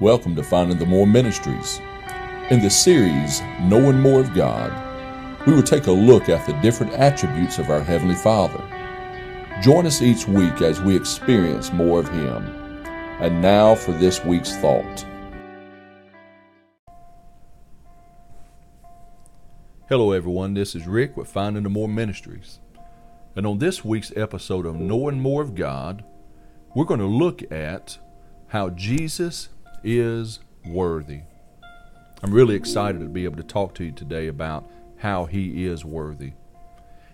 Welcome to Finding the More Ministries. In the series, Knowing More of God, we will take a look at the different attributes of our Heavenly Father. Join us each week as we experience more of Him. And now for this week's thought. Hello, everyone. This is Rick with Finding the More Ministries. And on this week's episode of Knowing More of God, we're going to look at how Jesus is worthy. I'm really excited to be able to talk to you today about how he is worthy.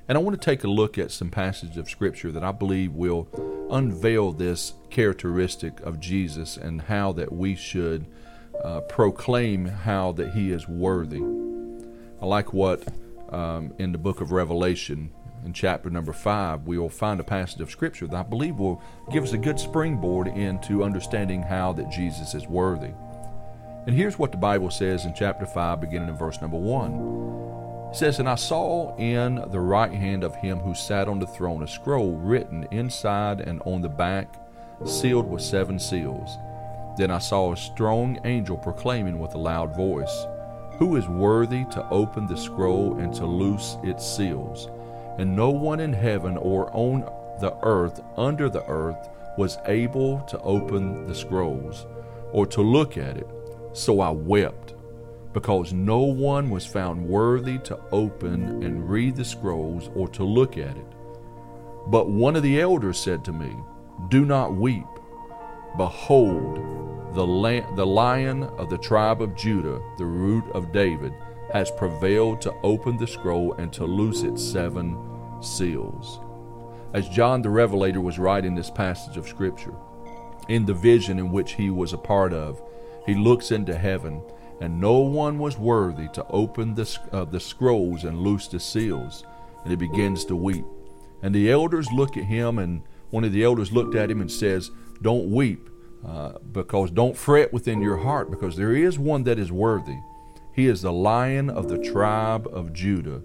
And I want to take a look at some passages of Scripture that I believe will unveil this characteristic of Jesus and how that we should uh, proclaim how that he is worthy. I like what um, in the book of Revelation, in chapter number five, we will find a passage of Scripture that I believe will give us a good springboard into understanding how that Jesus is worthy. And here's what the Bible says in chapter 5, beginning in verse number 1. It says, And I saw in the right hand of him who sat on the throne a scroll written inside and on the back, sealed with seven seals. Then I saw a strong angel proclaiming with a loud voice, Who is worthy to open the scroll and to loose its seals? And no one in heaven or on the earth under the earth was able to open the scrolls or to look at it. So I wept, because no one was found worthy to open and read the scrolls or to look at it. But one of the elders said to me, Do not weep. Behold, the, la- the lion of the tribe of Judah, the root of David, has prevailed to open the scroll and to loose its seven seals. As John the Revelator was writing this passage of Scripture, in the vision in which he was a part of, he looks into heaven, and no one was worthy to open the, uh, the scrolls and loose the seals. And he begins to weep. And the elders look at him, and one of the elders looked at him and says, Don't weep, uh, because don't fret within your heart, because there is one that is worthy. He is the lion of the tribe of Judah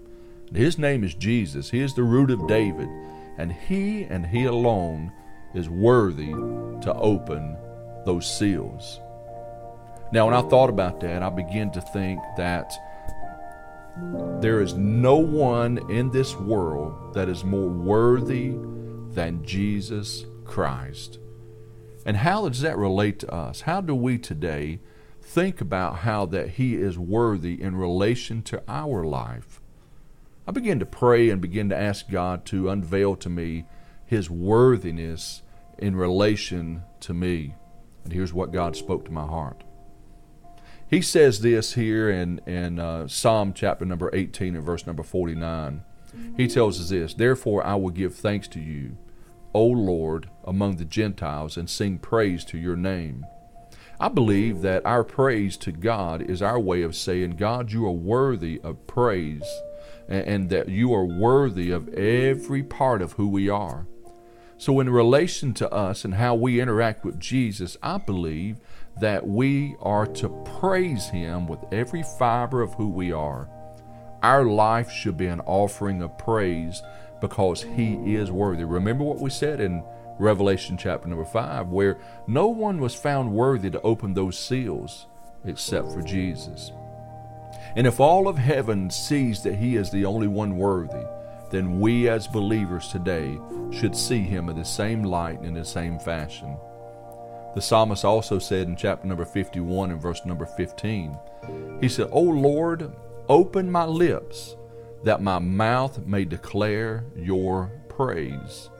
his name is Jesus. He is the root of David, and he and he alone is worthy to open those seals. Now, when I thought about that, I began to think that there is no one in this world that is more worthy than Jesus Christ. And how does that relate to us? How do we today think about how that He is worthy in relation to our life? I began to pray and begin to ask God to unveil to me His worthiness in relation to me. And here's what God spoke to my heart. He says this here in, in uh, Psalm chapter number 18 and verse number 49. He tells us this Therefore I will give thanks to you, O Lord, among the Gentiles, and sing praise to your name. I believe that our praise to God is our way of saying, God, you are worthy of praise and, that you are worthy of every part of who we are. So, in relation to us and how we interact with Jesus, I believe that we are to praise Him with every fiber of who we are. Our life should be an offering of praise because He is worthy. Remember what we said in Revelation chapter number 5, where no one was found worthy to open those seals except for Jesus. And if all of heaven sees that He is the only one worthy, then we as believers today should see Him in the same light and in the same fashion. The psalmist also said in chapter number 51 and verse number 15, he said, O Lord, open my lips that my mouth may declare your praise.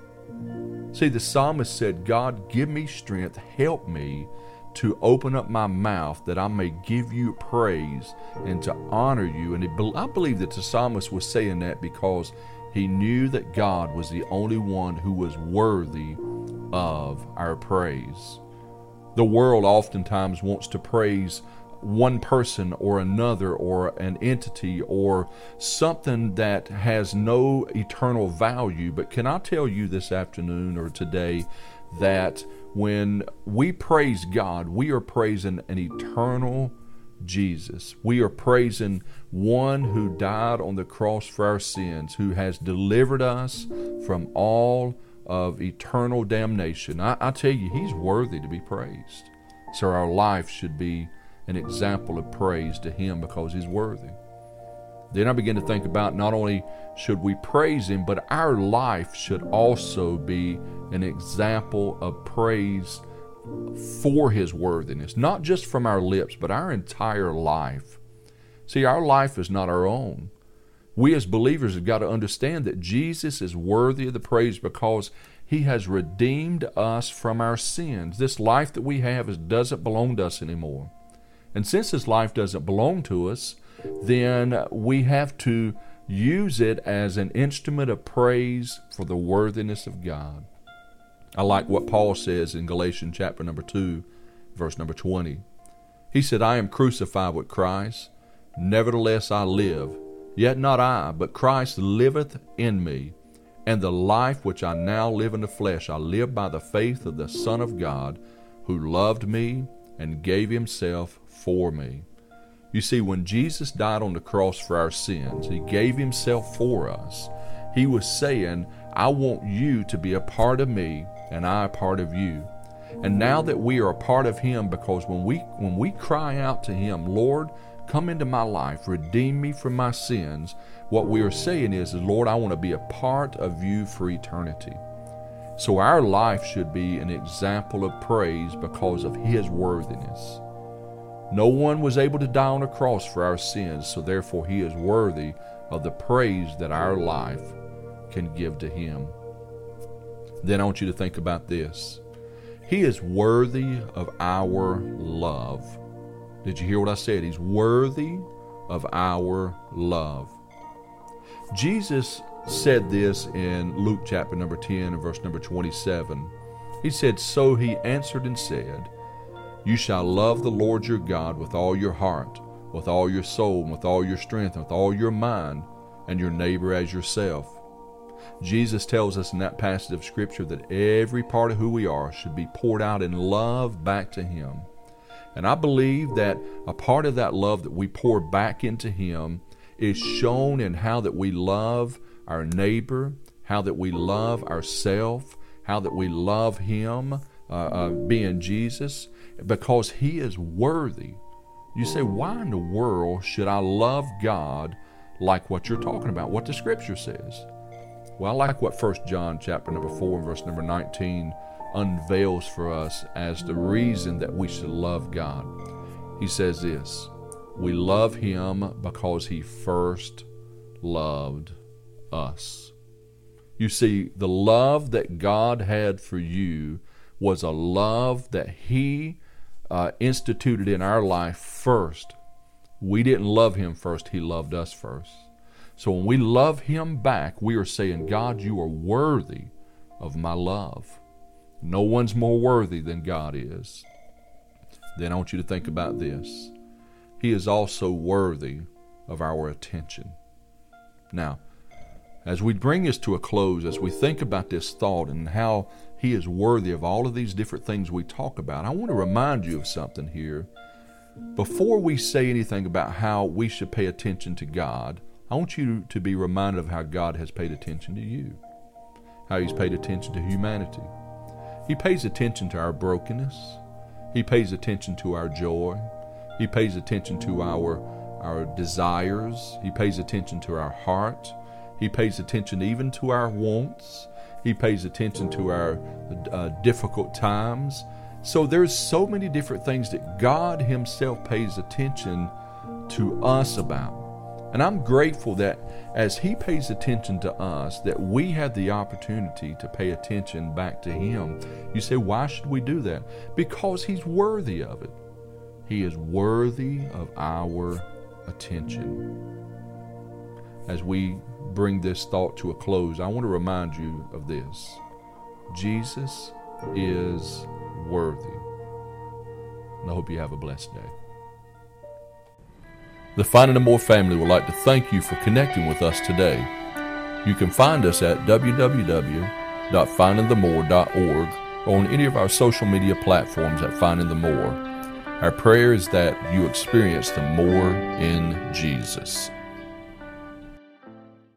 See, the psalmist said, God, give me strength, help me to open up my mouth that I may give you praise and to honor you. And I believe that the psalmist was saying that because he knew that God was the only one who was worthy of our praise. The world oftentimes wants to praise one person or another or an entity or something that has no eternal value. But can I tell you this afternoon or today that when we praise God, we are praising an eternal Jesus. We are praising one who died on the cross for our sins, who has delivered us from all of eternal damnation. I, I tell you, he's worthy to be praised. So our life should be an example of praise to Him because He's worthy. Then I begin to think about not only should we praise Him, but our life should also be an example of praise for His worthiness, not just from our lips, but our entire life. See, our life is not our own. We as believers have got to understand that Jesus is worthy of the praise because He has redeemed us from our sins. This life that we have doesn't belong to us anymore. And since this life doesn't belong to us, then we have to use it as an instrument of praise for the worthiness of God. I like what Paul says in Galatians chapter number 2, verse number 20. He said, I am crucified with Christ, nevertheless I live, yet not I, but Christ liveth in me. And the life which I now live in the flesh, I live by the faith of the Son of God, who loved me and gave himself for me. You see, when Jesus died on the cross for our sins, He gave Himself for us. He was saying, I want you to be a part of me and I a part of you. And now that we are a part of Him, because when we when we cry out to Him, Lord, come into my life, redeem me from my sins, what we are saying is, Lord, I want to be a part of you for eternity. So our life should be an example of praise because of His worthiness. No one was able to die on a cross for our sins, so therefore he is worthy of the praise that our life can give to him. Then I want you to think about this. He is worthy of our love. Did you hear what I said? He's worthy of our love. Jesus said this in Luke chapter number 10 and verse number 27. He said, So he answered and said, you shall love the Lord your God with all your heart, with all your soul, and with all your strength, and with all your mind, and your neighbor as yourself. Jesus tells us in that passage of Scripture that every part of who we are should be poured out in love back to Him. And I believe that a part of that love that we pour back into Him is shown in how that we love our neighbor, how that we love ourself, how that we love Him, uh, uh, being Jesus, because He is worthy. You say, why in the world should I love God like what you're talking about, what the Scripture says? Well, I like what 1 John chapter number 4 and verse number 19 unveils for us as the reason that we should love God. He says this We love Him because He first loved us. You see, the love that God had for you was a love that He uh, instituted in our life first. We didn't love Him first, He loved us first. So when we love Him back, we are saying, God, you are worthy of my love. No one's more worthy than God is. Then I want you to think about this. He is also worthy of our attention. Now, as we bring this to a close, as we think about this thought and how he is worthy of all of these different things we talk about. I want to remind you of something here. Before we say anything about how we should pay attention to God, I want you to be reminded of how God has paid attention to you, how He's paid attention to humanity. He pays attention to our brokenness, He pays attention to our joy, He pays attention to our, our desires, He pays attention to our heart, He pays attention even to our wants. He pays attention to our uh, difficult times. So there's so many different things that God Himself pays attention to us about. And I'm grateful that as He pays attention to us, that we have the opportunity to pay attention back to Him. You say, why should we do that? Because He's worthy of it. He is worthy of our attention. As we bring this thought to a close, I want to remind you of this Jesus is worthy. And I hope you have a blessed day. The Finding the More family would like to thank you for connecting with us today. You can find us at www.findingthemore.org or on any of our social media platforms at Finding the More. Our prayer is that you experience the more in Jesus.